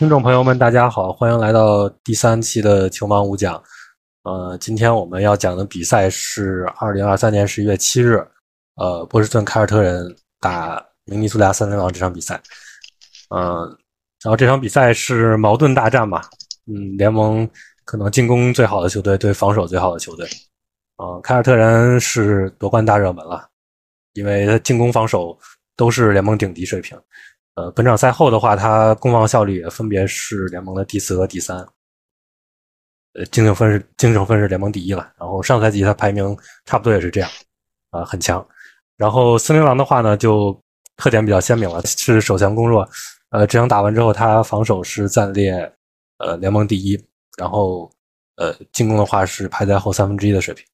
听众朋友们，大家好，欢迎来到第三期的球盲五讲。呃，今天我们要讲的比赛是二零二三年十一月七日，呃，波士顿凯尔特人打明尼苏达森林狼这场比赛。嗯，然后这场比赛是矛盾大战嘛，嗯，联盟可能进攻最好的球队对防守最好的球队。嗯，凯尔特人是夺冠大热门了，因为他进攻防守都是联盟顶级水平。呃，本场赛后的话，他攻防效率也分别是联盟的第四和第三，呃，净胜分是净胜分是联盟第一了。然后上赛季他排名差不多也是这样，啊，很强。然后森林狼的话呢，就特点比较鲜明了，是守强攻弱。呃，这场打完之后，他防守是暂列呃联盟第一，然后呃进攻的话是排在后三分之一的水平，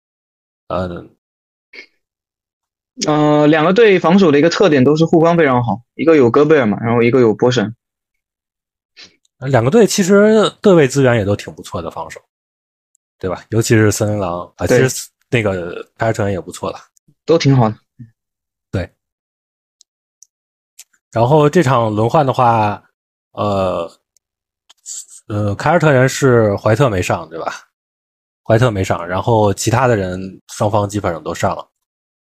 嗯。呃，两个队防守的一个特点都是护框非常好，一个有戈贝尔嘛，然后一个有波神。两个队其实对位资源也都挺不错的防守，对吧？尤其是森林狼啊，其实那个凯尔特人也不错了，都挺好的。对。然后这场轮换的话，呃，呃，凯尔特人是怀特没上，对吧？怀特没上，然后其他的人双方基本上都上了。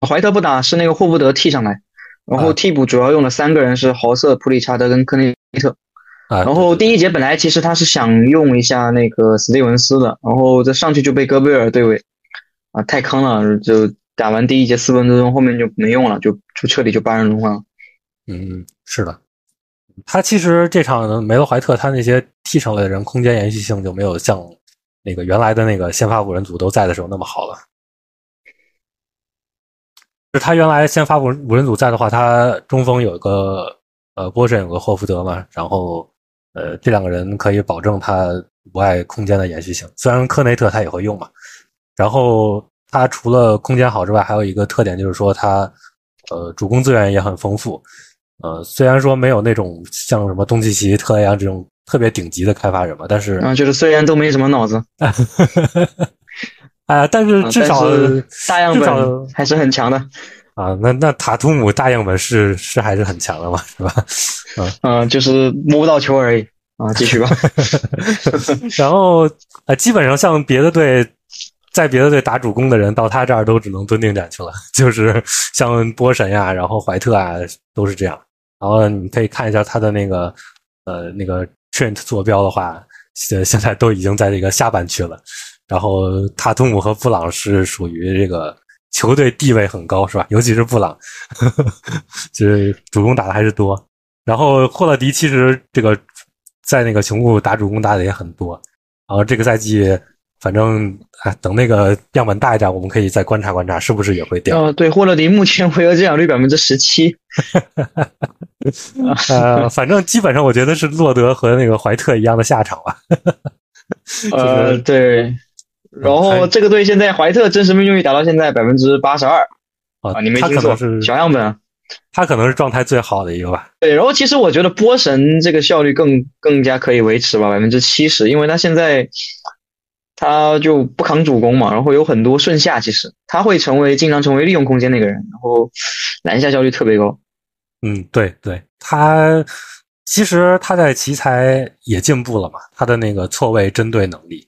怀特不打是那个霍福德替上来，然后替补主要用了三个人是豪瑟、普里查德跟科内特。然后第一节本来其实他是想用一下那个史蒂文斯的，然后这上去就被戈贝尔对位，啊太坑了，就打完第一节四分多钟，后面就没用了，就就彻底就八人轮换了。嗯，是的，他其实这场没了怀特，他那些替上来的人空间延续性就没有像那个原来的那个先发五人组都在的时候那么好了。是他原来先发五五人组在的话，他中锋有一个呃波神有个霍福德嘛，然后呃这两个人可以保证他无碍空间的延续性。虽然科内特他也会用嘛，然后他除了空间好之外，还有一个特点就是说他呃主攻资源也很丰富。呃虽然说没有那种像什么东契奇、特雷杨这种特别顶级的开发人嘛，但是啊就是虽然都没什么脑子。啊，但是至少大样本还是很强的啊。那那塔图姆大样本是是还是很强的嘛，是吧？嗯嗯，就是摸不到球而已啊。继续吧。然后啊，基本上像别的队在别的队打主攻的人，到他这儿都只能蹲定点去了。就是像波神呀，然后怀特啊，都是这样。然后你可以看一下他的那个呃那个 Trent 坐标的话，现现在都已经在这个下半区了。然后塔图姆和布朗是属于这个球队地位很高，是吧？尤其是布朗，就是主攻打的还是多。然后霍勒迪其实这个在那个雄鹿打主攻打的也很多。然后这个赛季，反正哎，等那个样本大一点，我们可以再观察观察，是不是也会掉。哦，对，霍勒迪目前回合占有率百分之十七。呃，反正基本上我觉得是洛德和那个怀特一样的下场吧。呃，对。然后这个队现在怀特真实命中率达到现在百分之八十二啊，你没听错，小样本，他可能是状态最好的一个吧。对，然后其实我觉得波神这个效率更更加可以维持吧，百分之七十，因为他现在他就不扛主攻嘛，然后有很多顺下，其实他会成为经常成为利用空间那个人，然后篮下效率特别高。嗯，对对，他其实他在奇才也进步了嘛，他的那个错位针对能力。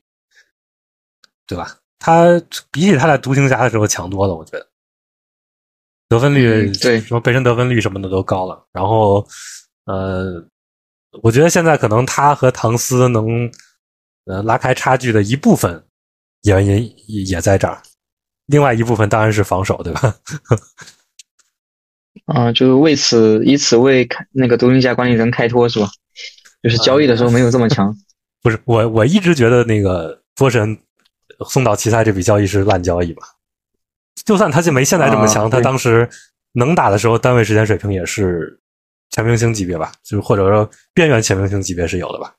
对吧？他比起他在独行侠的时候强多了，我觉得得分率对什么本身得分率什么的都高了。然后，呃，我觉得现在可能他和唐斯能呃拉开差距的一部分原因也在这儿，另外一部分当然是防守，对吧？啊，就是为此以此为开那个独行侠管理层开脱是吧？就是交易的时候没有这么强。不是我，我一直觉得那个波神。送到奇才这笔交易是烂交易吧？就算他就没现在这么强，他当时能打的时候，单位时间水平也是全明星级别吧？就是或者说边缘全明星级别是有的吧？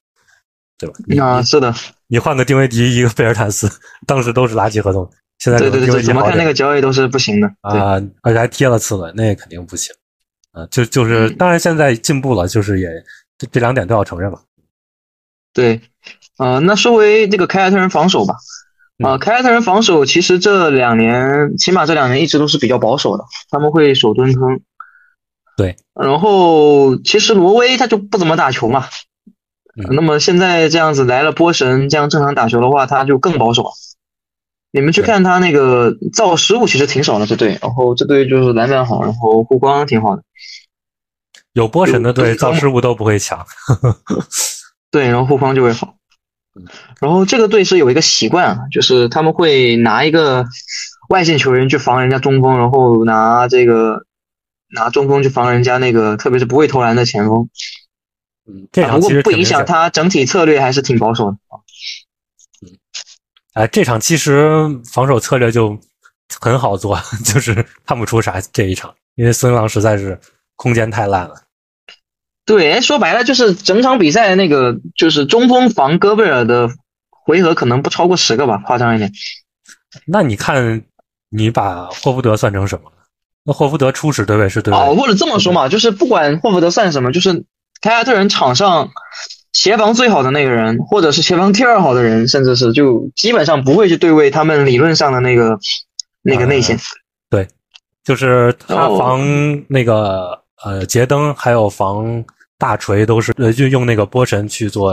对吧？啊，是的。你换个丁威迪，一个贝尔坦斯，当时都是垃圾合同。现在对对对，怎么看那个交易都是不行的啊！而且还贴了次轮，那肯定不行啊！就就是，当然现在进步了，就是也这这两点都要承认嘛。对，啊，那说回这个凯尔特人防守吧。啊，凯尔特人防守其实这两年，起码这两年一直都是比较保守的，他们会守蹲坑。对，然后其实挪威他就不怎么打球嘛，那么现在这样子来了波神，这样正常打球的话，他就更保守。你们去看他那个造失误，其实挺少的这队，然后这队就是篮板好，然后护框挺好的。有波神的队造失误都不会强。对，然后护框就会好。然后这个队是有一个习惯啊，就是他们会拿一个外线球员去防人家中锋，然后拿这个拿中锋去防人家那个，特别是不会投篮的前锋。嗯，这场其实不影响他整体策略，还是挺保守的啊。嗯，哎，这场其实防守策略就很好做，就是看不出啥这一场，因为孙杨实在是空间太烂了。对，说白了就是整场比赛那个就是中锋防戈贝尔的回合可能不超过十个吧，夸张一点。那你看，你把霍福德算成什么？那霍福德初始对位是对哦，或者这么说嘛，就是不管霍福德算什么，就是凯尔特人场上协防最好的那个人，或者是协防第二好的人，甚至是就基本上不会去对位他们理论上的那个那个内线。对，就是他防那个呃杰登，还有防。大锤都是呃，就用那个波神去做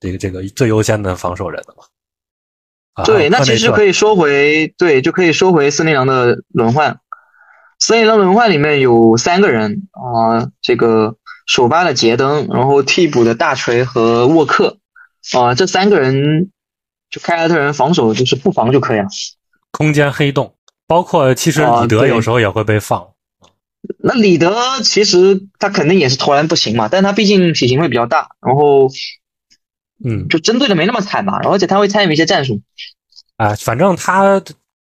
这个这个最优先的防守人了嘛。对，那其实可以说回对，就可以说回森林狼的轮换。森林狼轮换里面有三个人啊，这个首发的杰登，然后替补的大锤和沃克啊，这三个人就凯尔特人防守就是不防就可以了。空间黑洞，包括其实李德有时候也会被放。那李德其实他肯定也是投篮不行嘛，但他毕竟体型会比较大，然后，嗯，就针对的没那么惨嘛，而且他会参与一些战术。啊，反正他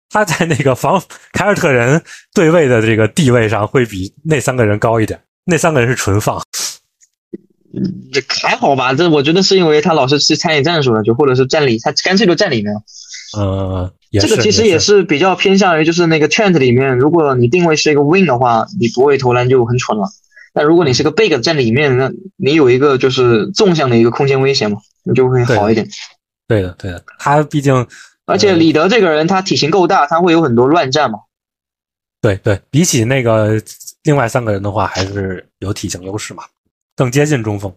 他在那个防凯尔特人对位的这个地位上会比那三个人高一点，那三个人是纯放。嗯，这还好吧？这我觉得是因为他老是去参与战术了，就或者是站里，他干脆就站里面了。呃。这个其实也是比较偏向于，就是那个 Trent 里面，如果你定位是一个 Win 的话，你不会投篮就很蠢了。但如果你是个 Big 在里面，那你有一个就是纵向的一个空间威胁嘛，你就会好一点。对的，对的。他毕竟，而且李德这个人他体型够大，他会有很多乱战嘛。对对，比起那个另外三个人的话，还是有体型优势嘛，更接近中锋。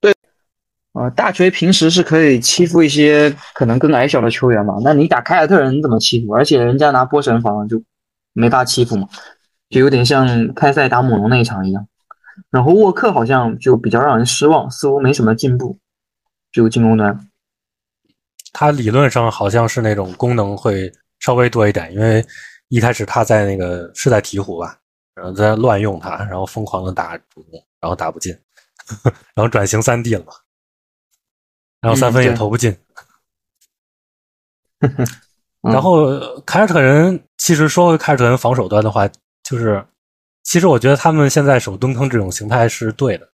对啊，大锤平时是可以欺负一些可能更矮小的球员嘛？那你打凯尔特人怎么欺负？而且人家拿波神防就没法欺负嘛，就有点像开赛打猛龙那一场一样。然后沃克好像就比较让人失望，似乎没什么进步，就进攻端。他理论上好像是那种功能会稍微多一点，因为一开始他在那个是在鹈鹕吧，然后在乱用他，然后疯狂的打主攻，然后打不进，然后转型三 D 了嘛。然后三分也投不进，然后凯尔特人其实说回凯尔特人防守端的话，就是其实我觉得他们现在守蹲坑这种形态是对的，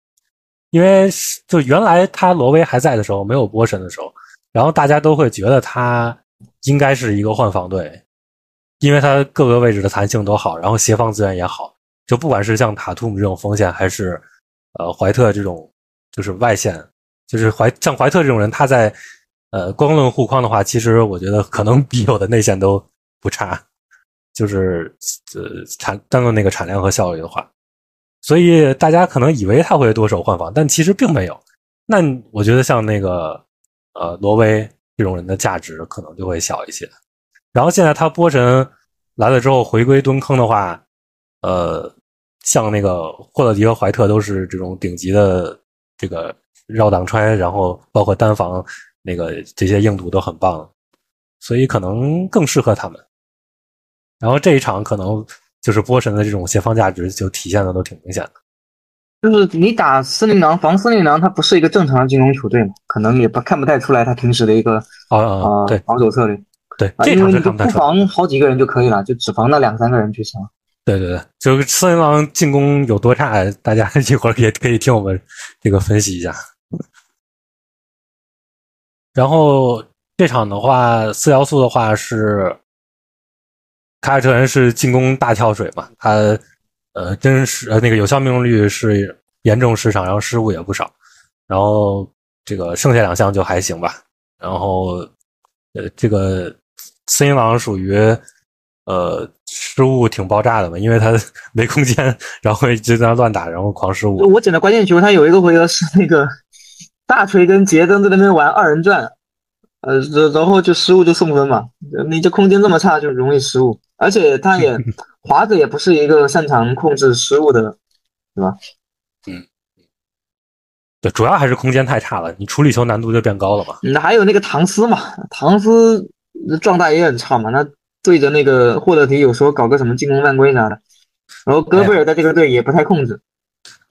因为就原来他罗威还在的时候，没有波神的时候，然后大家都会觉得他应该是一个换防队，因为他各个位置的弹性都好，然后协防资源也好，就不管是像塔图姆这种锋线，还是呃怀特这种就是外线。就是怀像怀特这种人，他在呃光论护框的话，其实我觉得可能比有的内线都不差。就是呃产单论那个产量和效率的话，所以大家可能以为他会多手换防，但其实并没有。那我觉得像那个呃罗威这种人的价值可能就会小一些。然后现在他波神来了之后回归蹲坑的话，呃，像那个霍勒迪和怀特都是这种顶级的这个。绕挡穿，然后包括单防那个这些硬度都很棒，所以可能更适合他们。然后这一场可能就是波神的这种协防价值就体现的都挺明显的。就是你打森林狼防森林狼，他不是一个正常的进攻球队嘛，可能也不看不太出来他平时的一个啊啊对防守策略。对，这场就不防好几个人就可以了，就只防那两三个人就行了。对对对，就森林狼进攻有多差，大家 一会儿也可以听我们这个分析一下。然后这场的话，四要素的话是凯尔特人是进攻大跳水嘛，他呃真实呃那个有效命中率是严重失常，然后失误也不少，然后这个剩下两项就还行吧。然后呃这个森林狼属于呃失误挺爆炸的嘛，因为他没空间，然后就在那乱打，然后狂失误。我捡的关键球，他有一个回合是那个大锤跟杰登在那边玩二人转，呃，然后就失误就送分嘛。你这空间这么差，就容易失误，而且他也 华子也不是一个擅长控制失误的，对吧？嗯，对，主要还是空间太差了，你处理球难度就变高了嘛。那还有那个唐斯嘛，唐斯状态也很差嘛，那。对着那个霍勒迪，有时候搞个什么进攻犯规啥的，然后戈贝尔在这个队也不太控制，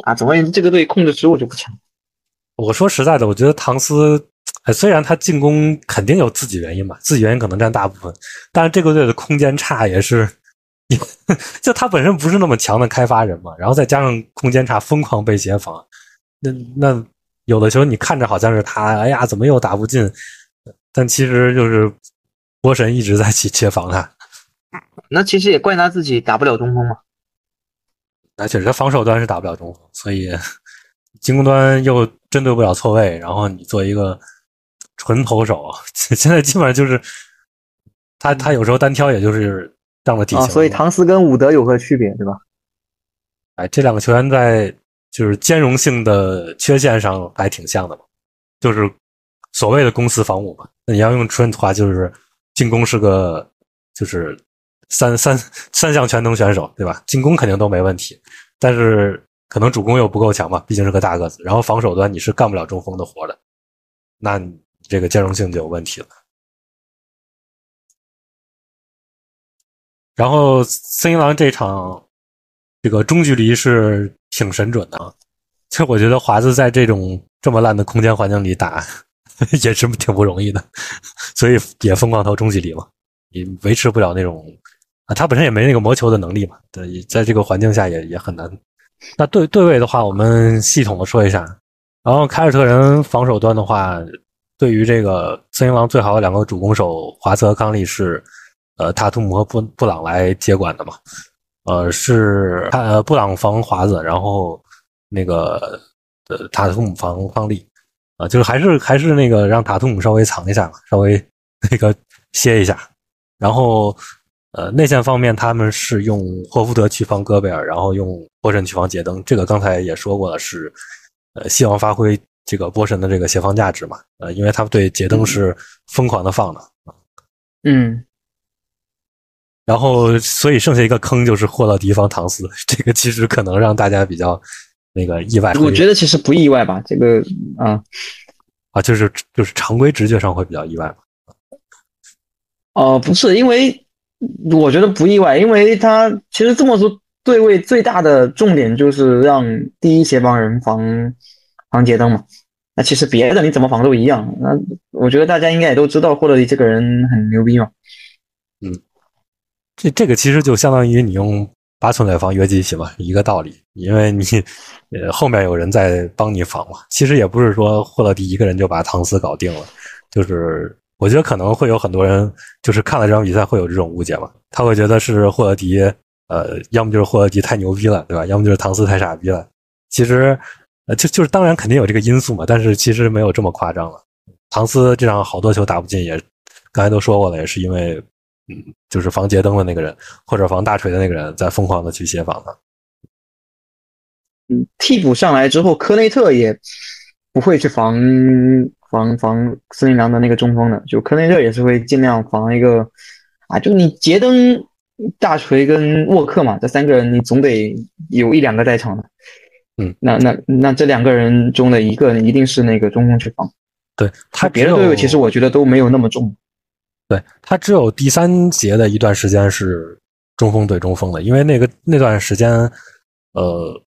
啊，总而言之，这个队控制失误就不强。我说实在的，我觉得唐斯，虽然他进攻肯定有自己原因吧，自己原因可能占大部分，但是这个队的空间差也是，就他本身不是那么强的开发人嘛，然后再加上空间差，疯狂被协防，那那有的时候你看着好像是他，哎呀，怎么又打不进？但其实就是。波神一直在去切防他，那其实也怪他自己打不了中锋嘛。那确实，他防守端是打不了中锋，所以进攻端又针对不了错位。然后你做一个纯投手，现在基本上就是他他有时候单挑，也就是这样的体型。所以唐斯跟伍德有何区别，对吧？哎，这两个球员在就是兼容性的缺陷上还挺像的嘛，就是所谓的攻四防五嘛。那你要用 Trent 的话，就是。进攻是个，就是三三三项全能选手，对吧？进攻肯定都没问题，但是可能主攻又不够强嘛，毕竟是个大个子。然后防守端你是干不了中锋的活的，那这个兼容性就有问题了。然后森林狼这场这个中距离是挺神准的啊，其实我觉得华子在这种这么烂的空间环境里打。也是挺不容易的，所以也疯狂投中距离嘛，也维持不了那种啊，他本身也没那个磨球的能力嘛，对，在这个环境下也也很难。那对对位的话，我们系统的说一下。然后凯尔特人防守端的话，对于这个森林狼最好的两个主攻手华泽康利是呃塔图姆和布布朗来接管的嘛，呃是呃布朗防华子，然后那个呃塔图姆防康利。啊，就是还是还是那个让塔图姆稍微藏一下嘛，稍微那个歇一下，然后呃内线方面他们是用霍福德去防戈贝尔，然后用波神去防杰登，这个刚才也说过了，是呃希望发挥这个波神的这个协防价值嘛，呃因为他们对杰登是疯狂的放的嗯，然后所以剩下一个坑就是霍勒迪防唐斯，这个其实可能让大家比较。那个意外，我觉得其实不意外吧。这个啊啊，就是就是常规直觉上会比较意外哦，不是，因为我觉得不意外，因为他其实这么说，对位最大的重点就是让第一协防人防防杰登嘛。那其实别的你怎么防都一样。那我觉得大家应该也都知道霍勒迪这个人很牛逼嘛。嗯，这这个其实就相当于你用。八寸来防约基奇嘛，一个道理，因为你，呃，后面有人在帮你防嘛。其实也不是说霍勒迪一个人就把唐斯搞定了，就是我觉得可能会有很多人就是看了这场比赛会有这种误解嘛，他会觉得是霍德迪，呃，要么就是霍德迪太牛逼了，对吧？要么就是唐斯太傻逼了。其实，呃，就就是当然肯定有这个因素嘛，但是其实没有这么夸张了。唐斯这场好多球打不进，也刚才都说过了，也是因为。嗯，就是防杰登的那个人，或者防大锤的那个人，在疯狂的去协防他。嗯，替补上来之后，科内特也不会去防防防森林狼的那个中锋的，就科内特也是会尽量防一个啊，就你杰登、大锤跟沃克嘛，这三个人你总得有一两个在场的。嗯，那那那这两个人中的一个一定是那个中锋去防。对他别的队友其实我觉得都没有那么重。对他只有第三节的一段时间是中锋对中锋的，因为那个那段时间，呃，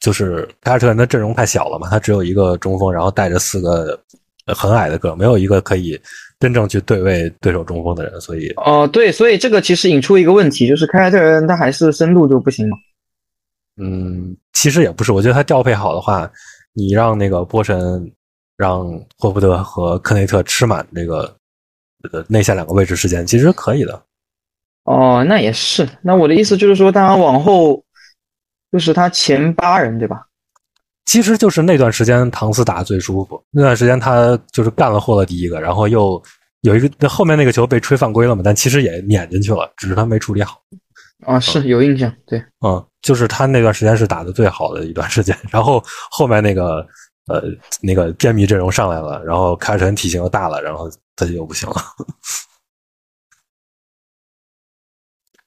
就是凯尔特人的阵容太小了嘛，他只有一个中锋，然后带着四个很矮的个，没有一个可以真正去对位对手中锋的人，所以哦，对，所以这个其实引出一个问题，就是凯尔特人他还是深度就不行嘛。嗯，其实也不是，我觉得他调配好的话，你让那个波神让霍福德和科内特吃满这个呃。内线两个位置时间其实可以的，哦，那也是。那我的意思就是说，他往后就是他前八人对吧？其实就是那段时间唐斯打的最舒服，那段时间他就是干了霍勒第一个，然后又有一个后面那个球被吹犯规了嘛，但其实也撵进去了，只是他没处理好。啊，是有印象，对，嗯，就是他那段时间是打的最好的一段时间，然后后面那个呃那个便秘阵容上来了，然后凯尔特人体型又大了，然后他就又不行了。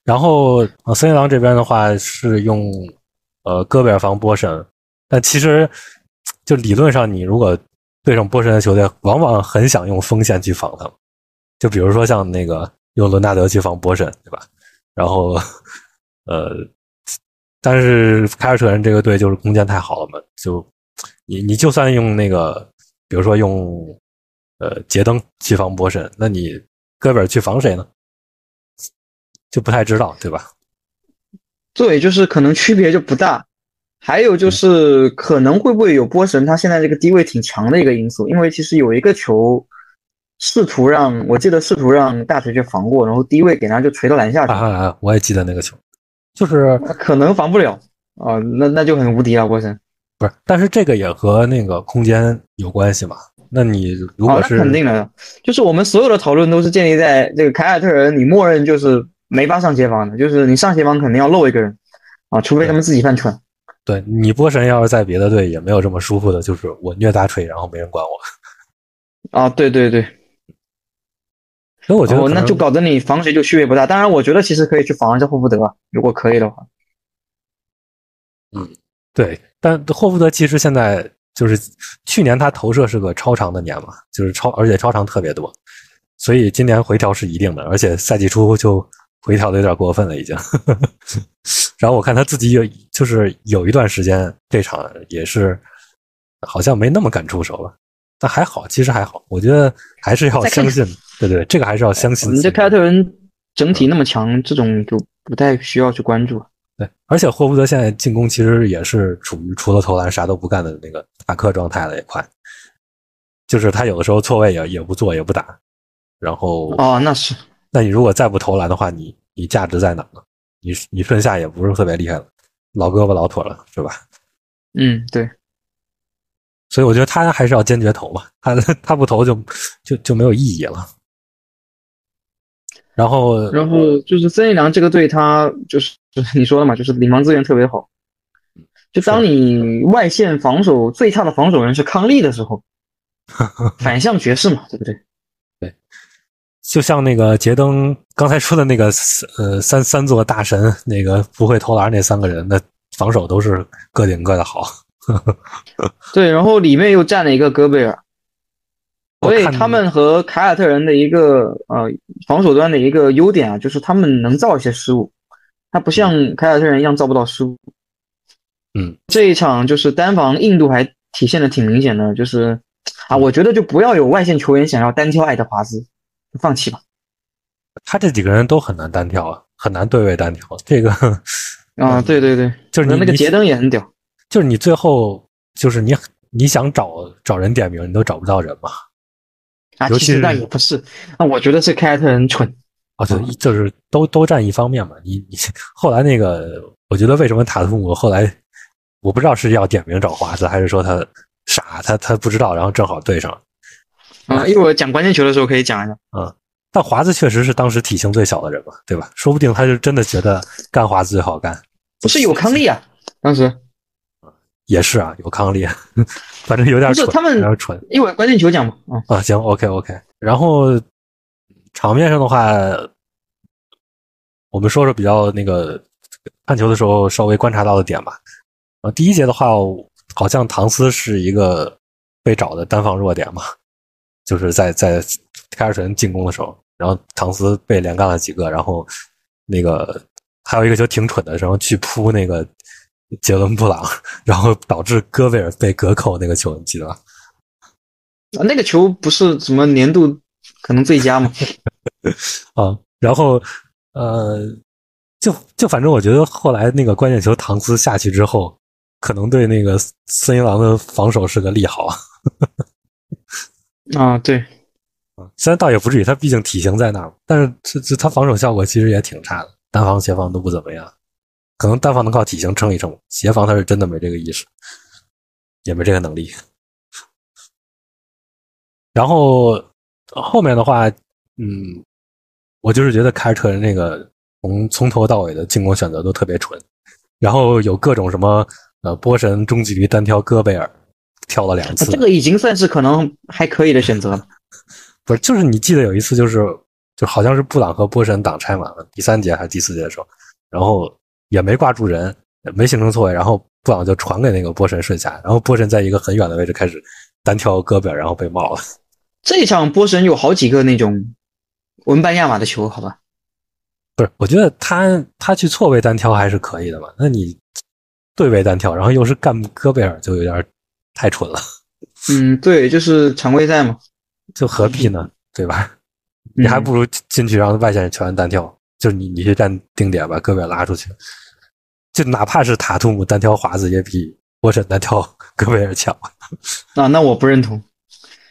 然后森林狼这边的话是用呃戈贝尔防波神，但其实就理论上你如果对上波神的球队，往往很想用锋线去防他们，就比如说像那个用伦纳德去防波神，对吧？然后呃，但是凯尔特人这个队就是空间太好了嘛，就你你就算用那个，比如说用呃杰登去防波神，那你戈贝尔去防谁呢？就不太知道，对吧？对，就是可能区别就不大。还有就是可能会不会有波神他现在这个低位挺强的一个因素，因为其实有一个球试图让我记得试图让大锤去防过，然后低位给他就锤到篮下去。啊啊，我也记得那个球，就是可能防不了啊，那那就很无敌了波神。不是，但是这个也和那个空间有关系嘛？那你如果是肯定的，就是我们所有的讨论都是建立在这个凯尔特人，你默认就是。没法上协防的，就是你上协防肯定要漏一个人啊，除非他们自己犯蠢。对你波神要是在别的队也没有这么舒服的，就是我虐大锤，然后没人管我。啊，对对对。所以我觉得那就搞得你防谁就区别不大。当然，我觉得其实可以去防一下霍福德，如果可以的话。嗯，对，但霍福德其实现在就是去年他投射是个超长的年嘛，就是超而且超长特别多，所以今年回调是一定的，而且赛季初就。回调的有点过分了，已经。然后我看他自己有，就是有一段时间这场也是好像没那么敢出手了，但还好，其实还好。我觉得还是要相信，对对，这个还是要相信。你这凯尔特人整体那么强，这种就不太需要去关注。对，而且霍福德现在进攻其实也是处于除了投篮啥都不干的那个塔克状态了，也快。就是他有的时候错位也也不做也不打，然后哦，那是。那你如果再不投篮的话，你你价值在哪呢？你你顺下也不是特别厉害了，老胳膊老腿了，是吧？嗯，对。所以我觉得他还是要坚决投嘛，他 他不投就就就没有意义了。然后，然后就是曾一良这个队，他就是就是你说的嘛，就是领防资源特别好。就当你外线防守最差的防守人是康利的时候，反向爵士嘛，对不对对？就像那个杰登刚才说的那个，呃，三三座大神，那个不会投篮那三个人，的防守都是各顶各的好。对，然后里面又站了一个戈贝尔，所以他们和凯尔特人的一个呃防守端的一个优点啊，就是他们能造一些失误，他不像凯尔特人一样造不到失误。嗯，这一场就是单防硬度还体现的挺明显的，就是啊，我觉得就不要有外线球员想要单挑爱德华兹。放弃吧，他这几个人都很难单挑啊，很难对位单挑。这个啊，对 对对，就是你那个杰登也很屌，就是你最后就是你你想找找人点名，你都找不到人嘛。啊，其实那也不是，那我觉得是凯尔特人蠢啊，对，就是都都占一方面嘛。你你后来那个，我觉得为什么塔图姆后来我不知道是要点名找华子，还是说他傻，他他不知道，然后正好对上了。啊，一会儿讲关键球的时候可以讲一下。嗯，但华子确实是当时体型最小的人嘛，对吧？说不定他就真的觉得干华子最好干。不是有康利啊，当时。也是啊，有康利，反正有点蠢，他们有点蠢。一会儿关键球讲吧。啊，行，OK OK。然后场面上的话，我们说说比较那个看球的时候稍微观察到的点吧。啊，第一节的话，好像唐斯是一个被找的单防弱点嘛。就是在在凯尔特人进攻的时候，然后唐斯被连干了几个，然后那个还有一个球挺蠢的，然后去扑那个杰伦布朗，然后导致戈贝尔被隔扣那个球，你记得吧？啊，那个球不是什么年度可能最佳吗？啊，然后呃，就就反正我觉得后来那个关键球唐斯下去之后，可能对那个森林狼的防守是个利好。啊，对，啊，虽然倒也不至于，他毕竟体型在那儿，但是这这他防守效果其实也挺差的，单防协防都不怎么样，可能单防能靠体型撑一撑，协防他是真的没这个意识，也没这个能力。然后后面的话，嗯，我就是觉得凯尔特人那个从从头到尾的进攻选择都特别蠢，然后有各种什么呃波神中距离单挑戈贝尔，挑了两次，这个已经算是可能还可以的选择了。不是，就是你记得有一次，就是就好像是布朗和波神挡拆嘛，第三节还是第四节的时候，然后也没挂住人，没形成错位，然后布朗就传给那个波神顺下，然后波神在一个很远的位置开始单挑戈贝尔，然后被帽了。这一场波神有好几个那种文班亚马的球，好吧？不是，我觉得他他去错位单挑还是可以的嘛。那你对位单挑，然后又是干戈贝尔，就有点太蠢了。嗯，对，就是常规赛嘛。就何必呢？对吧？你还不如进去让外线球员单挑，就是你你去站定点把戈贝尔拉出去，就哪怕是塔图姆单挑华子也比波神单挑 戈贝尔强。啊，那我不认同。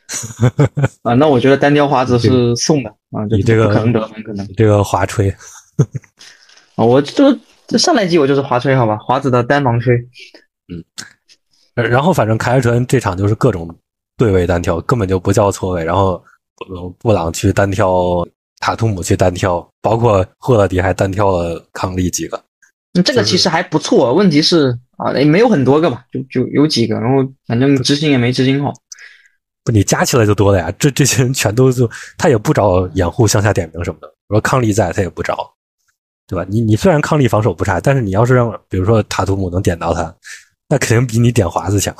啊，那我觉得单挑华子是送的啊，你这个可能得分，可能这个华吹。啊，我就这上来季我就是华吹，好吧，华子的单防吹。嗯，然后反正凯尔特人这场就是各种。对位单挑根本就不叫错位，然后布朗去单挑塔图姆去单挑，包括霍勒迪还单挑了康利几个。这个其实还不错，问题是啊，也没有很多个吧，就就有几个，然后反正执行也没执行好。不，你加起来就多了呀。这这些人全都就他也不找掩护向下点名什么的。我说康利在，他也不找，对吧？你你虽然康利防守不差，但是你要是让比如说塔图姆能点到他，那肯定比你点华子强。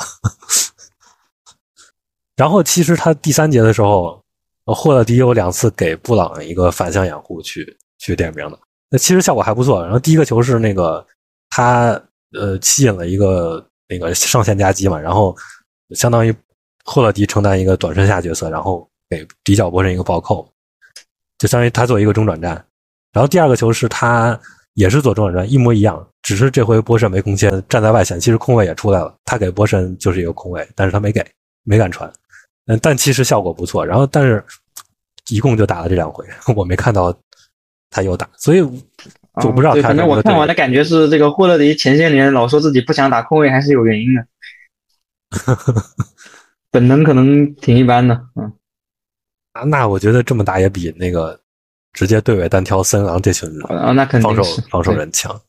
然后其实他第三节的时候，霍勒迪有两次给布朗一个反向掩护去去点名的，那其实效果还不错。然后第一个球是那个他呃吸引了一个那个上线夹击嘛，然后相当于霍勒迪承担一个短身下角色，然后给底角波神一个暴扣，就相当于他做一个中转站。然后第二个球是他也是左中转传，一模一样，只是这回波神没空切，站在外线，其实空位也出来了，他给波神就是一个空位，但是他没给，没敢传。嗯，但其实效果不错。然后，但是一共就打了这两回，我没看到他又打，所以我不知道。反正我看完的感觉是，这个霍勒迪前些年老说自己不想打空位，还是有原因的。本能可能挺一般的，嗯。啊，那我觉得这么打也比那个直接对位单挑森狼这群啊，那肯定防守防守人强。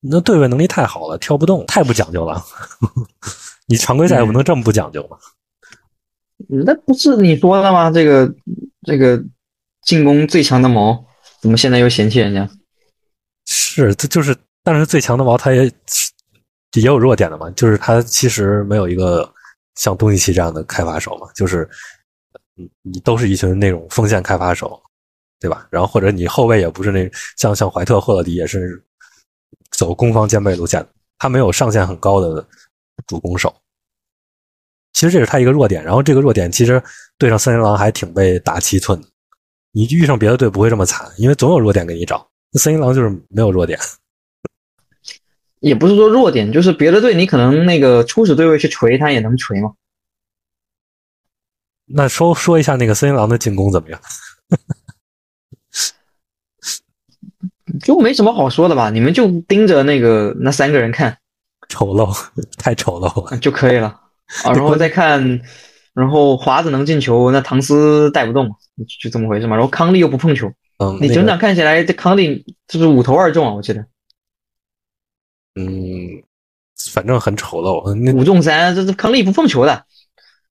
那对位能力太好了，挑不动，太不讲究了。你常规赛不能这么不讲究吗？那不是你说的吗？这个这个进攻最强的矛，怎么现在又嫌弃人家？是，这就是，但是最强的矛他也也有弱点的嘛，就是他其实没有一个像东契奇这样的开发手嘛，就是你你都是一群那种锋线开发手，对吧？然后或者你后卫也不是那像像怀特、霍勒迪也是走攻防兼备路线，他没有上限很高的主攻手。其实这是他一个弱点，然后这个弱点其实对上森林狼还挺被打七寸的。你遇上别的队不会这么惨，因为总有弱点给你找。那森林狼就是没有弱点，也不是说弱点，就是别的队你可能那个初始对位去锤他也能锤嘛。那说说一下那个森林狼的进攻怎么样？就没什么好说的吧？你们就盯着那个那三个人看，丑陋，太丑陋了就可以了。啊，然后再看，然后华子能进球，那唐斯带不动，就这么回事嘛。然后康利又不碰球，嗯，你整场看起来这康利就是五投二中啊，我记得。嗯，反正很丑陋，五中三，这这康利不碰球的，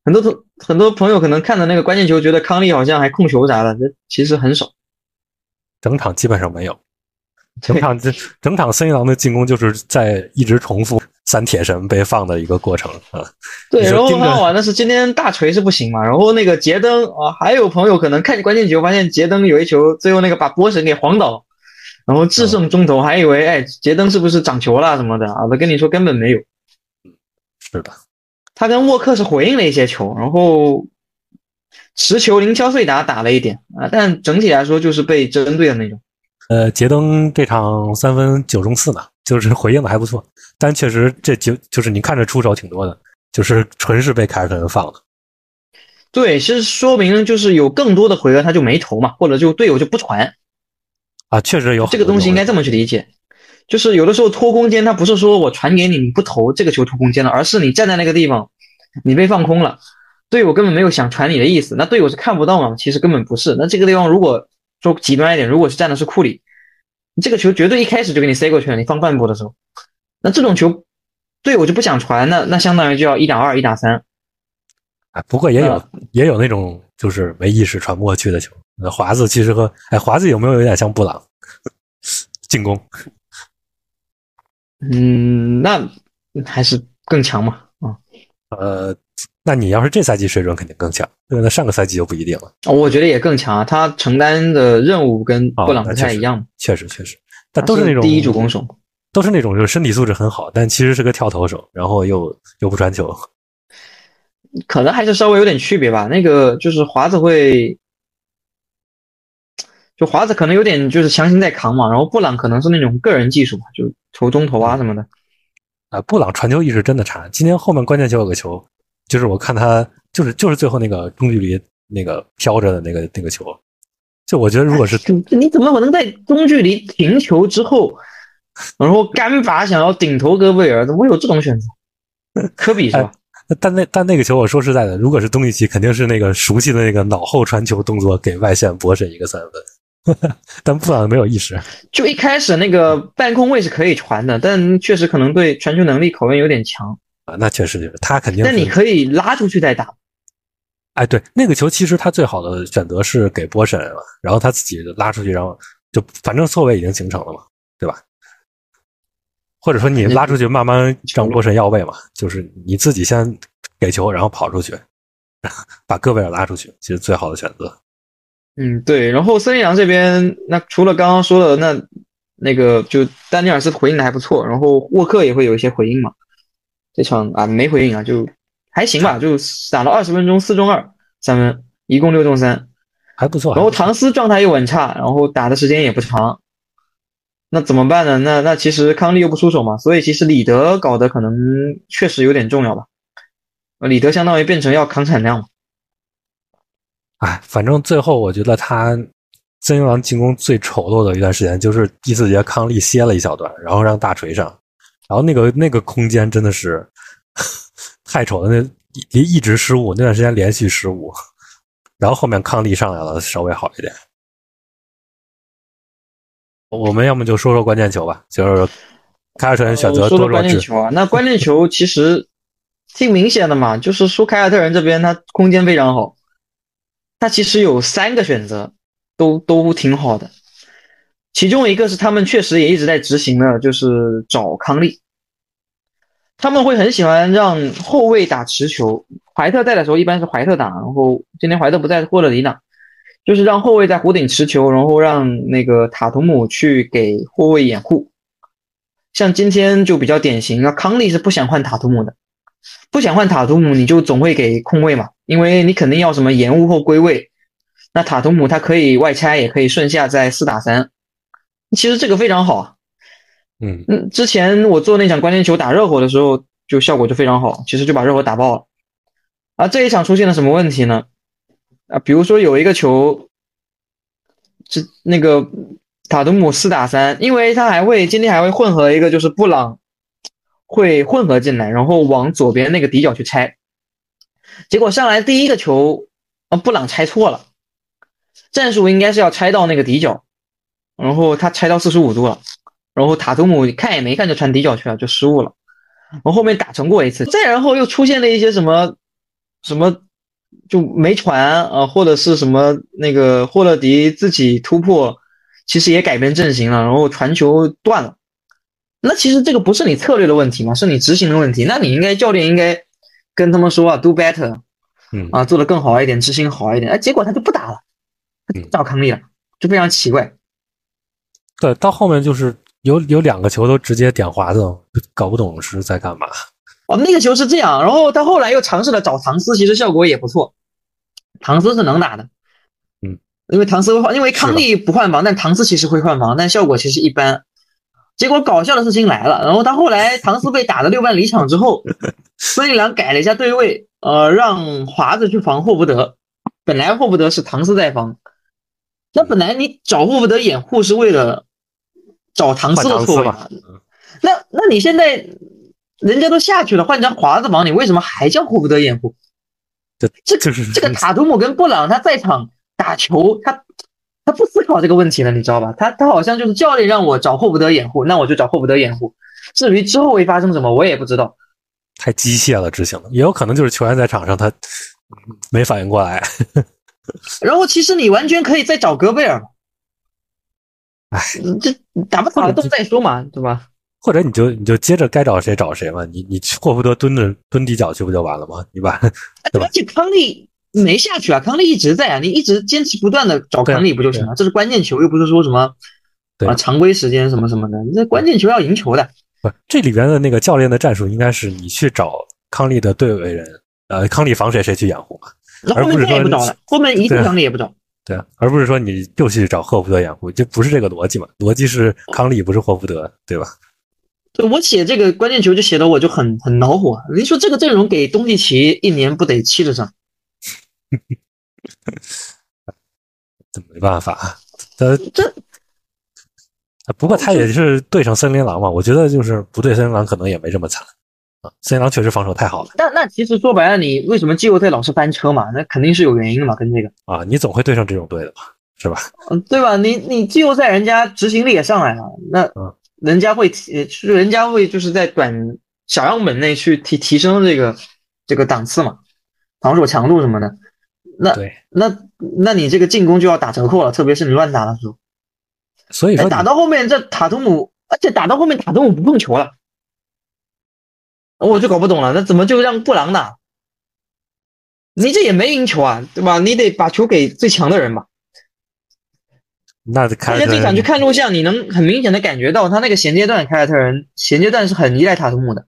很多同很多朋友可能看的那个关键球，觉得康利好像还控球啥的，这其实很少，整场基本上没有。整场这整场森林狼的进攻就是在一直重复三铁神被放的一个过程啊。对，然后很好玩的是今天大锤是不行嘛，然后那个杰登啊，还有朋友可能看关键球发现杰登有一球，最后那个把波神给晃倒，然后制胜中投，还以为哎杰登是不是长球了什么的啊？我跟你说根本没有。是的，他跟沃克是回应了一些球，然后持球零敲碎打打了一点啊，但整体来说就是被针对的那种。呃，杰登这场三分九中四呢，就是回应的还不错，但确实这就就是你看着出手挺多的，就是纯是被凯尔特人放的。对，其实说明就是有更多的回合他就没投嘛，或者就队友就不传。啊，确实有这个东西应该这么去理解，就是有的时候拖空间，他不是说我传给你你不投这个球拖空间了，而是你站在那个地方，你被放空了，队友根本没有想传你的意思，那队友是看不到嘛？其实根本不是，那这个地方如果。说极端一点，如果是站的是库里，你这个球绝对一开始就给你塞过去了。你放半步的时候，那这种球队友就不想传，那那相当于就要一打二、一打三。哎，不过也有也有那种就是没意识传不过去的球。那华子其实和哎华子有没有有点像布朗进攻？嗯，那还是更强嘛。啊，呃。那你要是这赛季水准肯定更强，那上个赛季就不一定了。我觉得也更强啊，他承担的任务跟布朗不太一样。确实确实，但都是那种第一主攻手，都是那种就是身体素质很好，但其实是个跳投手，然后又又不传球。可能还是稍微有点区别吧。那个就是华子会，就华子可能有点就是强行在扛嘛，然后布朗可能是那种个人技术，就投中投啊什么的。啊，布朗传球意识真的差。今天后面关键球有个球。就是我看他，就是就是最后那个中距离那个飘着的那个那个球，就我觉得如果是你怎么可能在中距离停球之后，然后干拔想要顶头戈贝尔，怎么会有这种选择？科比是吧？但那但那个球，我说实在的，如果是东契奇，肯定是那个熟悉的那个脑后传球动作，给外线博神一个三分。但布朗没有意识，就一开始那个半空位是可以传的，但确实可能对传球能力考验有点强。啊，那确实就是他肯定。那你可以拉出去再打。哎，对，那个球其实他最好的选择是给波神了，然后他自己拉出去，然后就反正错位已经形成了嘛，对吧？或者说你拉出去，慢慢让波神要位嘛，就是你自己先给球，然后跑出去，把戈贝尔拉出去，其实最好的选择。嗯，对。然后森林狼这边，那除了刚刚说的那那个，就丹尼尔斯回应的还不错，然后沃克也会有一些回应嘛。这场啊没回应啊，就还行吧，就打了二十分钟，四中二三分，一共六中三，还不错。然后唐斯状态又很差，然后打的时间也不长，那怎么办呢？那那其实康利又不出手嘛，所以其实李德搞得可能确实有点重要吧。李德相当于变成要扛产量了。哎，反正最后我觉得他森林狼进攻最丑陋的一段时间，就是第四节康利歇了一小段，然后让大锤上。然后那个那个空间真的是太丑了，那一一直失误，那段时间连续失误，然后后面抗力上来了，稍微好一点。我们要么就说说关键球吧，就是凯尔特人选择多关键球啊。那关键球其实挺明显的嘛，就是说凯尔特人这边他空间非常好，他其实有三个选择，都都挺好的。其中一个是他们确实也一直在执行的，就是找康利。他们会很喜欢让后卫打持球，怀特在的时候一般是怀特打，然后今天怀特不在，霍勒迪打，就是让后卫在弧顶持球，然后让那个塔图姆去给后卫掩护。像今天就比较典型，那康利是不想换塔图姆的，不想换塔图姆，你就总会给空位嘛，因为你肯定要什么延误或归位。那塔图姆他可以外拆，也可以顺下在四打三。其实这个非常好啊，嗯嗯，之前我做那场关键球打热火的时候，就效果就非常好，其实就把热火打爆了。啊，这一场出现了什么问题呢？啊，比如说有一个球，这那个塔图姆四打三，因为他还会今天还会混合一个，就是布朗会混合进来，然后往左边那个底角去拆，结果上来第一个球啊，布朗拆错了，战术应该是要拆到那个底角。然后他拆到四十五度了，然后塔图姆看也没看就传底角去了，就失误了。然后后面打成过一次，再然后又出现了一些什么什么就没传啊，或者是什么那个霍勒迪自己突破，其实也改变阵型了，然后传球断了。那其实这个不是你策略的问题嘛，是你执行的问题。那你应该教练应该跟他们说啊，do better，嗯啊，做的更好一点，执行好一点。哎，结果他就不打了，找康利了，就非常奇怪。对，到后面就是有有两个球都直接点华子，搞不懂是在干嘛。哦，那个球是这样，然后他后来又尝试了找唐斯，其实效果也不错。唐斯是能打的，嗯，因为唐斯会换，因为康利不换防，但唐斯其实会换防，但效果其实一般。结果搞笑的事情来了，然后他后来唐斯被打的六万离场之后，孙一良改了一下对位，呃，让华子去防霍福德，本来霍福德是唐斯在防，那本来你找霍福德掩护是为了。找唐斯的错位，那那你现在人家都下去了，换张华子防，你为什么还叫霍福德掩护？这这就是这个塔图姆跟布朗他在场打球，他他不思考这个问题了，你知道吧？他他好像就是教练让我找霍福德掩护，那我就找霍福德掩护。至于之后会发生什么，我也不知道。太机械了，执行的也有可能就是球员在场上他没反应过来。然后其实你完全可以再找戈贝尔。哎，你这打不打都再说嘛，对吧？或者你就你就接着该找谁找谁嘛，你你霍福德蹲着蹲底角去不就完了吗？对吧？而且康利没下去啊，康利一直在啊，你一直坚持不断的找康利不就行了？这是关键球，又不是说什么啊常规时间什么什么的，你这关键球要赢球的。不，这里边的那个教练的战术应该是你去找康利的队尾人，呃，康利防谁谁去掩护嘛，而不是说不找了，后面一个康利也不找。对啊，而不是说你就去找霍福德掩护，就不是这个逻辑嘛？逻辑是康利不是霍福德，对吧？对，我写这个关键球就写的我就很很恼火。你说这个阵容给东契奇一年不得七十张？这没办法，呃这。不过他也是对上森林狼嘛，我觉得就是不对森林狼可能也没这么惨啊。森林狼确实防守太好了。但那其实说白了，你为什么季后赛老是翻车嘛？那肯定是有原因的嘛，跟这个啊，你总会对上这种队的嘛，是吧？嗯，对吧？你你季后赛人家执行力也上来了，那人家会提，人家会就是在短小样本内去提提升这个这个档次嘛，防守强度什么的。那对那那你这个进攻就要打折扣了，特别是你乱打的时候。所以说打到后面，这塔图姆，而且打到后面塔图姆不碰球了，我就搞不懂了，那怎么就让布朗打？你这也没赢球啊，对吧？你得把球给最强的人吧。那而且这场去看录像，你能很明显的感觉到他那个衔接段，凯尔特人衔接段是很依赖塔图姆的，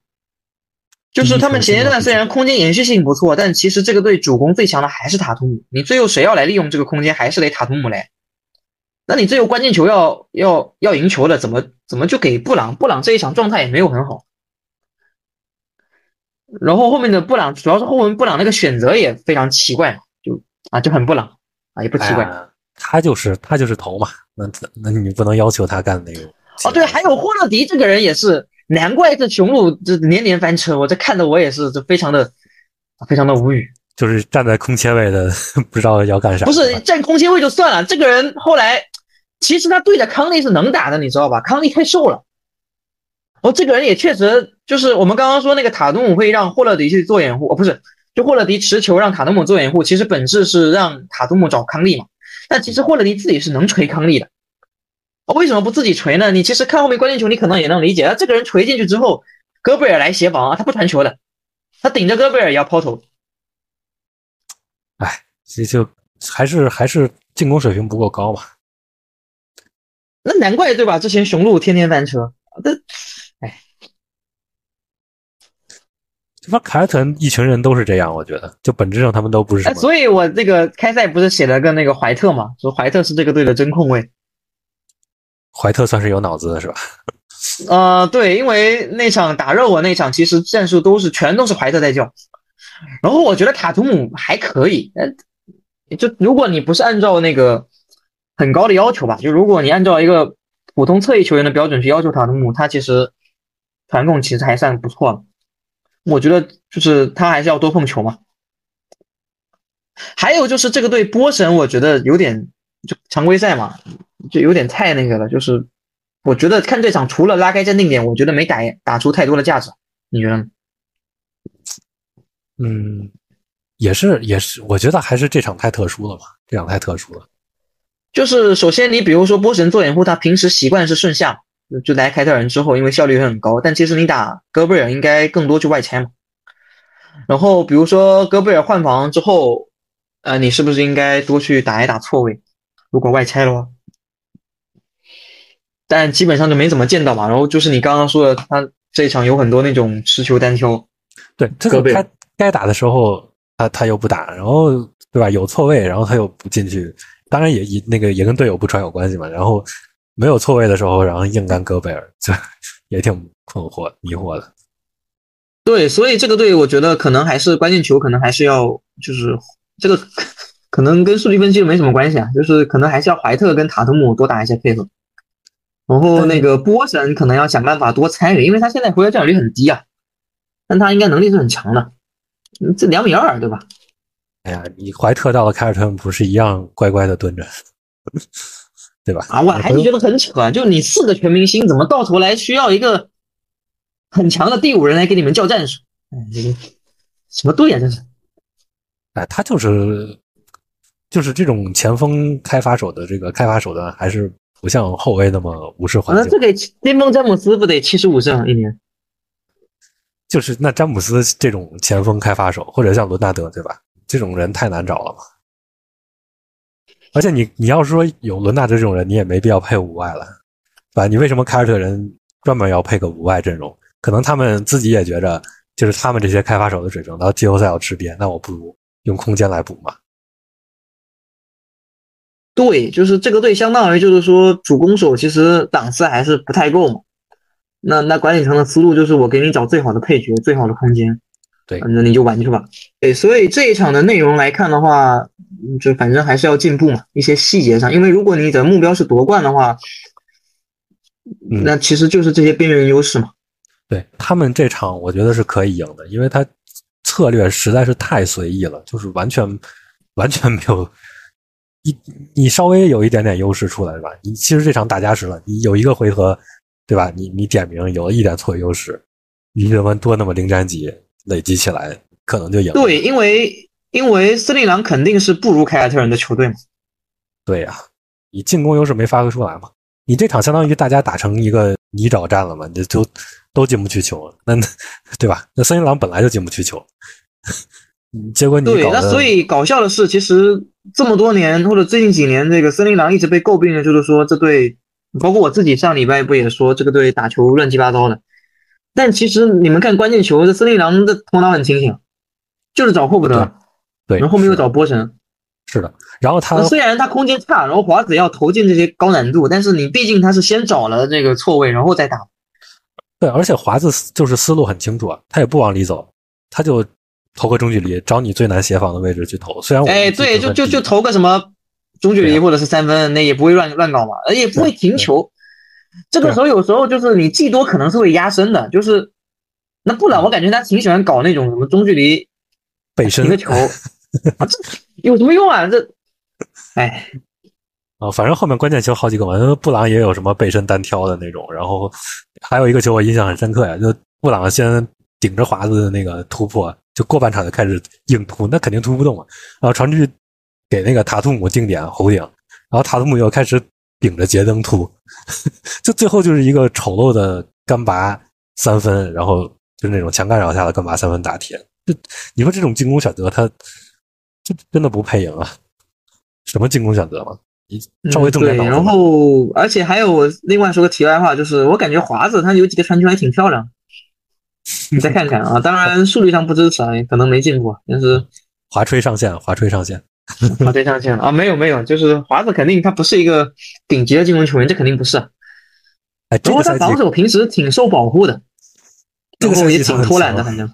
就是他们衔接段虽然空间延续性不错，但其实这个队主攻最强的还是塔图姆。你最后谁要来利用这个空间，还是得塔图姆来。那你最后关键球要要要赢球的，怎么怎么就给布朗？布朗这一场状态也没有很好。然后后面的布朗，主要是后面布朗那个选择也非常奇怪，就啊就很布朗啊也不奇怪，他就是他就是头嘛，那那你不能要求他干那个。哦对，还有霍勒迪这个人也是，难怪这雄鹿这年年翻车，我这看的我也是这非常的非常的无语。就是站在空切位的，不知道要干啥。不是站空切位就算了，这个人后来。其实他对着康利是能打的，你知道吧？康利太瘦了。哦，这个人也确实就是我们刚刚说那个塔图姆会让霍勒迪去做掩护，哦，不是，就霍勒迪持球让塔图姆做掩护，其实本质是让塔图姆找康利嘛。但其实霍勒迪自己是能锤康利的，为什么不自己锤呢？你其实看后面关键球，你可能也能理解。啊，这个人锤进去之后，戈贝尔来协防啊，他不传球的，他顶着戈贝尔也要抛投。哎，这就还是还是进攻水平不够高嘛。那难怪对吧？之前雄鹿天天翻车，这，哎，这帮凯尔特人一群人都是这样，我觉得，就本质上他们都不是。哎，所以我这个开赛不是写了个那个怀特嘛，说怀特是这个队的真控卫。怀特算是有脑子的是吧？呃，对，因为那场打热火那场，其实战术都是全都是怀特在叫，然后我觉得塔图姆还可以，呃，就如果你不是按照那个。很高的要求吧，就如果你按照一个普通侧翼球员的标准去要求塔图姆，他其实传控其实还算不错了。我觉得就是他还是要多碰球嘛。还有就是这个队波神，我觉得有点就常规赛嘛，就有点太那个了。就是我觉得看这场除了拉开镇定点，我觉得没打打出太多的价值。你觉得呢？嗯，也是也是，我觉得还是这场太特殊了吧，这场太特殊了。就是首先，你比如说波神做掩护，他平时习惯是顺下，就来凯特人之后，因为效率很高。但其实你打戈贝尔应该更多去外拆嘛。然后比如说戈贝尔换防之后，呃，你是不是应该多去打一打错位？如果外拆的话，但基本上就没怎么见到嘛。然后就是你刚刚说的，他这一场有很多那种持球单挑，对，戈贝尔该打的时候他他又不打，然后对吧？有错位，然后他又不进去。当然也也那个也跟队友不传有关系嘛。然后没有错位的时候，然后硬干戈贝尔，这也挺困惑迷惑的。对，所以这个队我觉得可能还是关键球，可能还是要就是这个 可能跟数据分析没什么关系啊，就是可能还是要怀特跟塔图姆多打一些配合。然后那个波神可能要想办法多参与，因为他现在回合占有率很低啊，但他应该能力是很强的。这两米二对吧？哎呀，你怀特到了凯尔特人不是一样乖乖的蹲着？对吧？啊，我还是觉得很扯，就你四个全明星，怎么到头来需要一个很强的第五人来给你们叫战术？哎，这个什么队呀，这是？哎，他就是就是这种前锋开发手的这个开发手段，还是不像后卫那么无视环境。那这个巅峰詹姆斯不得七十五胜一年？就是那詹姆斯这种前锋开发手，或者像伦纳德，对吧？这种人太难找了嘛。而且你你要说有伦纳德这种人，你也没必要配五外了，对吧？你为什么凯尔特人专门要配个五外阵容？可能他们自己也觉着，就是他们这些开发手的水平到季后赛要吃瘪，那我不如用空间来补嘛。对，就是这个队相当于就是说主攻手其实档次还是不太够嘛。那那管理层的思路就是我给你找最好的配角，最好的空间，对，那你就玩去吧。对，所以这一场的内容来看的话，就反正还是要进步嘛，一些细节上，因为如果你的目标是夺冠的话，那其实就是这些边缘优势嘛。对他们这场，我觉得是可以赢的，因为他策略实在是太随意了，就是完全完全没有一你稍微有一点点优势出来是吧？你其实这场打加时了，你有一个回合。对吧？你你点名有了一点错优势，你怎么多那么零战绩累积起来，可能就赢。对，因为因为森林狼肯定是不如凯尔特人的球队嘛。对呀，你进攻优势没发挥出来嘛？你这场相当于大家打成一个泥沼战了嘛？你就都进不去球，那 对吧？那森林狼本来就进不去球，结果你对，那所以搞笑的是，其实这么多年或者最近几年，这个森林狼一直被诟病的就是说这队。包括我自己上礼拜不也说这个队打球乱七八糟的，但其实你们看关键球，这森林狼的头脑很清醒，就是找霍福德，对，然后后面又找波神，是的。然后他虽然他空间差，然后华子要投进这些高难度，但是你毕竟他是先找了这个错位，然后再打。对，而且华子就是思路很清楚啊，他也不往里走，他就投个中距离，找你最难协防的位置去投。虽然我哎，对，就就就投个什么。中距离或者是三分，那也不会乱乱搞嘛，而也不会停球。这个时候有时候就是你技多可能是会压身的，就是那布朗我感觉他挺喜欢搞那种什么中距离背身的球，这 有什么用啊？这，哎，啊，反正后面关键球好几个嘛，布朗也有什么背身单挑的那种，然后还有一个球我印象很深刻呀，就布朗先顶着华子的那个突破，就过半场就开始硬突，那肯定突不动啊，然后传出去。给那个塔图姆定点弧顶，然后塔图姆又开始顶着杰登突，就最后就是一个丑陋的干拔三分，然后就是那种强干扰下的干拔三分打铁。就你说这种进攻选择，他这真的不配赢啊？什么进攻选择吗？你稍微重点脑子。然后，而且还有另外说个题外话，就是我感觉华子他有几个传球还挺漂亮，你再看看啊。当然数据上不支持啊，可能没进步，但是 华吹上线，华吹上线。华吹上线了啊！没有没有，就是华子肯定他不是一个顶级的进攻球员，这肯定不是。哎，不过他防守平时挺受保护的，然后也挺偷懒的，反正。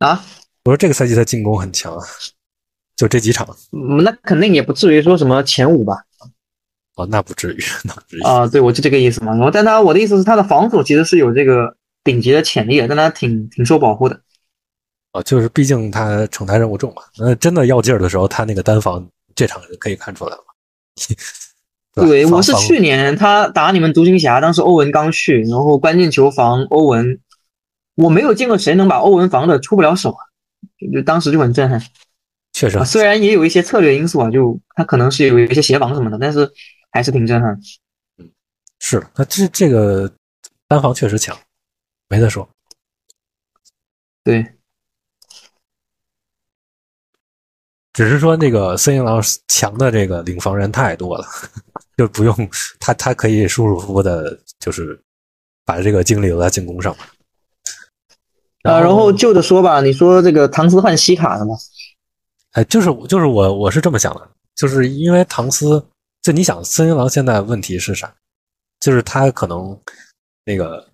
啊？我说这个赛季他进攻很强啊，就这几场。那肯定也不至于说什么前五吧？哦，那不至于，那不至于啊。对，我就这个意思嘛。然后，但他我的意思是，他的防守其实是有这个顶级的潜力的，但他挺挺受保护的。哦，就是毕竟他承担任务重嘛。那真的要劲儿的时候，他那个单防这场就可以看出来了。对，我是去年他打你们独行侠，当时欧文刚去，然后关键球防欧文，我没有见过谁能把欧文防的出不了手啊，就当时就很震撼。确实，虽然也有一些策略因素啊，就他可能是有一些协防什么的，但是还是挺震撼。嗯，是他这这个单防确实强，没得说。对。只是说那个森林狼强的这个领防人太多了，就不用他，他可以舒舒服服的，就是把这个精力留在进攻上嘛。啊，然后就着说吧，你说这个唐斯换西卡了吗？哎，就是就是我我是这么想的，就是因为唐斯，就你想森林狼现在问题是啥？就是他可能那个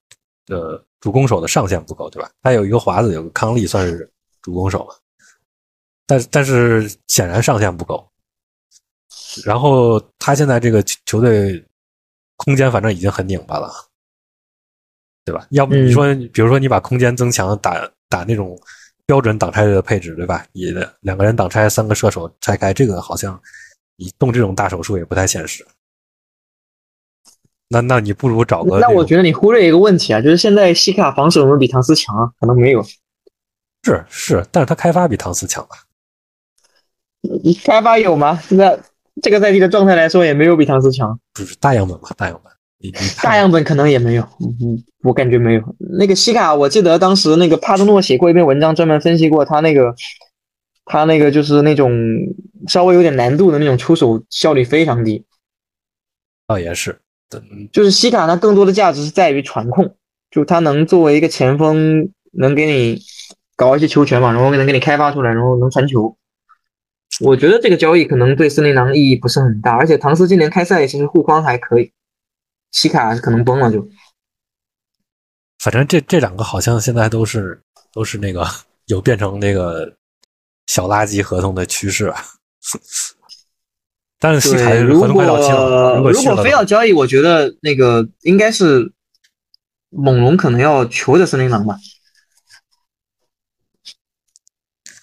呃主攻手的上限不够，对吧？他有一个华子，有个康利，算是主攻手嘛。但但是显然上限不够，然后他现在这个球队空间反正已经很拧巴了，对吧？要不你说，比如说你把空间增强，打打那种标准挡拆的配置，对吧？也两个人挡拆，三个射手拆开，这个好像你动这种大手术也不太现实。那那你不如找个。那我觉得你忽略一个问题啊，就是现在西卡防守有没有比唐斯强啊？可能没有。是是，但是他开发比唐斯强吧？你开发有吗？现在这个赛季的状态来说，也没有比唐斯强。不是大样本吧？大样本，你你大样本可能也没有。嗯，我感觉没有。那个西卡，我记得当时那个帕多诺写过一篇文章，专门分析过他那个，他那个就是那种稍微有点难度的那种出手效率非常低。倒也是。就是西卡，它更多的价值是在于传控，就它能作为一个前锋，能给你搞一些球权嘛，然后能给你开发出来，然后能传球。我觉得这个交易可能对森林狼意义不是很大，而且唐斯今年开赛其实护框还可以，西卡可能崩了就。反正这这两个好像现在都是都是那个有变成那个小垃圾合同的趋势。但是西卡合同快到期了，如果如果非要交易，我觉得那个应该是猛龙可能要求着森林狼吧，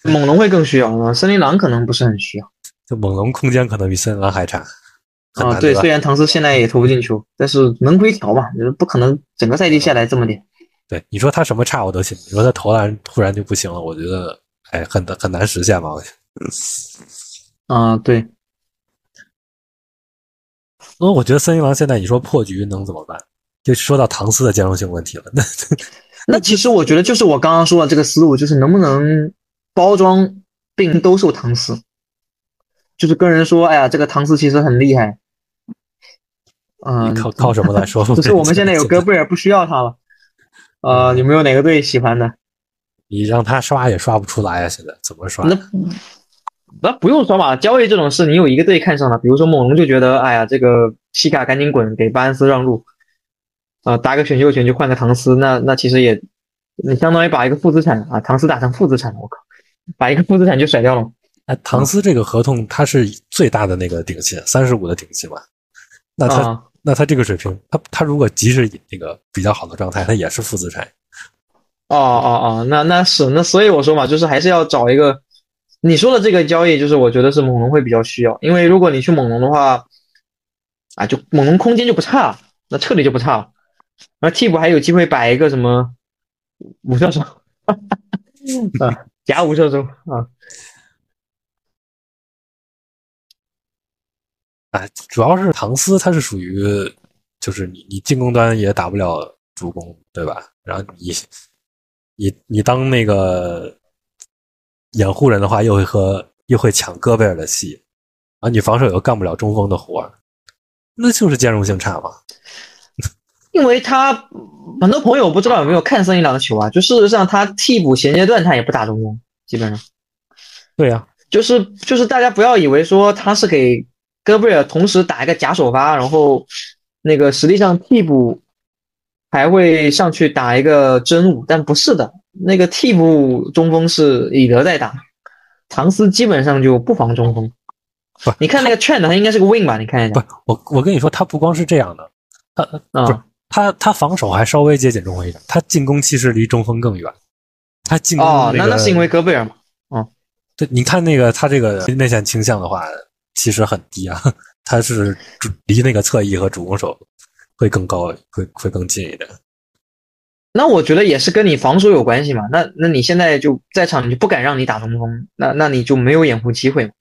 猛龙会更需要，森林狼可能不是很需要。就猛龙空间可能比森林狼还差。啊，对，虽然唐斯现在也投不进球，但是能归调吧，不可能整个赛季下来这么点。对，你说他什么差我都信，你说他投篮突然就不行了，我觉得哎，很很难实现吧？啊，对。那我觉得森林狼现在你说破局能怎么办？就说到唐斯的兼容性问题了。那 那其实我觉得就是我刚刚说的这个思路，就是能不能包装并兜售唐斯，就是跟人说，哎呀，这个唐斯其实很厉害。嗯，靠靠什么来说？就是我们现在有戈贝尔，不需要他了。呃，有没有哪个队喜欢的？你让他刷也刷不出来啊！现在怎么刷？那。那不用刷吧，交易这种事，你有一个队看上了，比如说猛龙就觉得，哎呀，这个西卡赶紧滚，给巴恩斯让路，啊，打个选秀权就换个唐斯，那那其实也，你相当于把一个负资产啊，唐斯打成负资产了，我靠，把一个负资产就甩掉了。哎，唐斯这个合同他是最大的那个顶薪，三十五的顶薪嘛，那他那他这个水平，他他如果即使那个比较好的状态，他也是负资产。哦哦哦，那那是那所以我说嘛，就是还是要找一个。你说的这个交易，就是我觉得是猛龙会比较需要，因为如果你去猛龙的话，啊，就猛龙空间就不差，那彻底就不差了。而替补还有机会摆一个什么五射手，啊，假五射手啊。哎，主要是唐斯他是属于，就是你你进攻端也打不了主攻，对吧？然后你你你当那个。掩护人的话，又会和又会抢戈贝尔的戏，啊，你防守又干不了中锋的活那就是兼容性差嘛。因为他很多朋友不知道有没有看森林狼的球啊，就事实上他替补衔接段他也不打中锋，基本上。对呀，就是就是大家不要以为说他是给戈贝尔同时打一个假首发，然后那个实际上替补还会上去打一个真五，但不是的。那个替补中锋是里德在打，唐斯基本上就不防中锋。不，你看那个 Trent，他应该是个 Win 吧？你看一下。不，我我跟你说，他不光是这样的，他不是他他防守还稍微接近中锋一点，他进攻其实离中锋更远。他进攻哦，那那是因为戈贝尔嘛？嗯，对，你看那个他这个内线倾向的话，其实很低啊，他是离那个侧翼和主攻手会更高，会会更近一点。那我觉得也是跟你防守有关系嘛。那那你现在就在场，你就不敢让你打中锋，那那你就没有掩护机会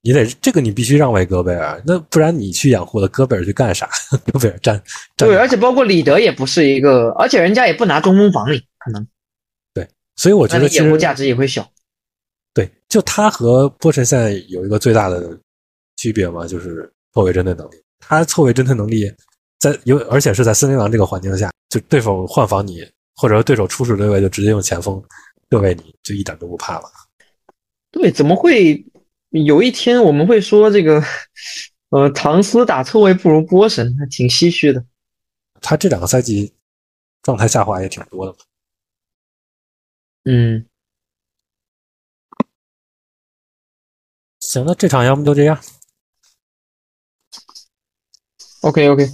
你得这个你必须让位戈贝尔，那不然你去掩护了，戈贝尔去干啥？戈贝尔站对，而且包括里德也不是一个，而且人家也不拿中锋防你，可能对，所以我觉得掩护价值也会小。对，就他和波神现在有一个最大的区别嘛，就是错位针对能力。他错位针对能力在有，而且是在森林狼这个环境下。就对手换防你，或者说对手初始对位，就直接用前锋对位你，就一点都不怕了。对，怎么会有一天我们会说这个？呃，唐斯打错位不如波神，还挺唏嘘的。他这两个赛季状态下滑也挺多的嘛。嗯。行，那这场要么就这样。OK，OK。